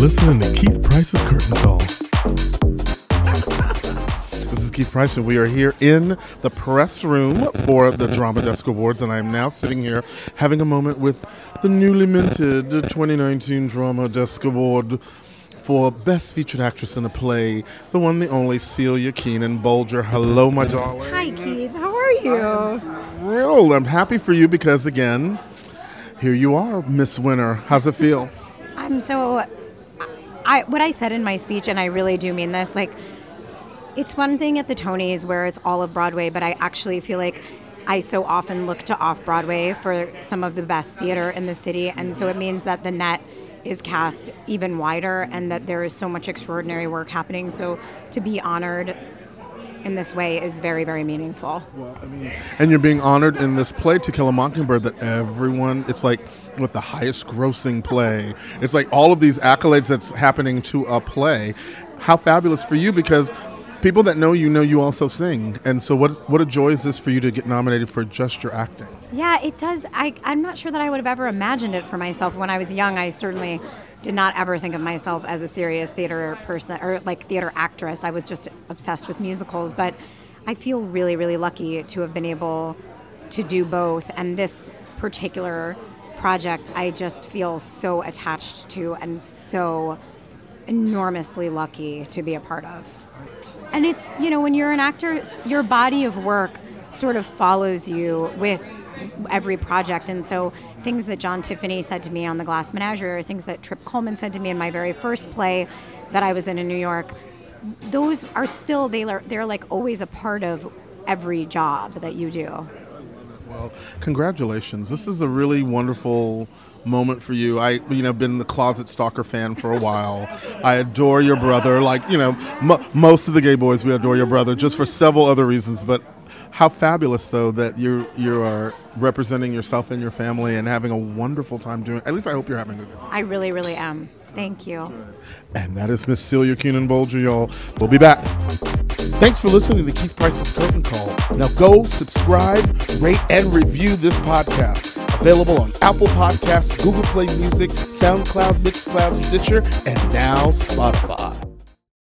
listening to Keith Price's Curtain Call. This is Keith Price, and we are here in the press room for the Drama Desk Awards, and I am now sitting here having a moment with the newly minted 2019 Drama Desk Award for Best Featured Actress in a Play, the one, the only Celia Keenan Bolger. Hello, my darling. Hi, Keith. How are you? Thrilled. I'm happy for you because, again, here you are, Miss Winner. How's it feel? I'm so. I what I said in my speech, and I really do mean this. Like, it's one thing at the Tonys where it's all of Broadway, but I actually feel like I so often look to off Broadway for some of the best theater in the city, and so it means that the net is cast even wider, and that there is so much extraordinary work happening. So to be honored in this way is very, very meaningful. Well, I mean, and you're being honored in this play, To Kill a Mockingbird, that everyone, it's like with the highest grossing play. It's like all of these accolades that's happening to a play. How fabulous for you because people that know you know you also sing. And so, what, what a joy is this for you to get nominated for just your acting? Yeah, it does. I, I'm not sure that I would have ever imagined it for myself. When I was young, I certainly did not ever think of myself as a serious theater person or like theater actress. I was just obsessed with musicals. But I feel really, really lucky to have been able to do both. And this particular project, I just feel so attached to and so enormously lucky to be a part of. And it's, you know, when you're an actor, your body of work sort of follows you with every project. And so things that John Tiffany said to me on The Glass Menagerie, or things that Trip Cullman said to me in my very first play that I was in in New York, those are still, they are, they're like always a part of every job that you do. Well, congratulations. This is a really wonderful moment for you. I, you know, been the closet stalker fan for a while. I adore your brother. Like, you know, m- most of the gay boys, we adore your brother just for several other reasons. But how fabulous, though, that you you are representing yourself and your family and having a wonderful time doing. At least I hope you're having a good time. I really, really am. Thank you. And that is Miss Celia Keenan Bolger, y'all. We'll be back. Thanks for listening to Keith Price's Curtain Call. Now go subscribe, rate, and review this podcast. Available on Apple Podcasts, Google Play Music, SoundCloud, Mixcloud, Stitcher, and now Spotify.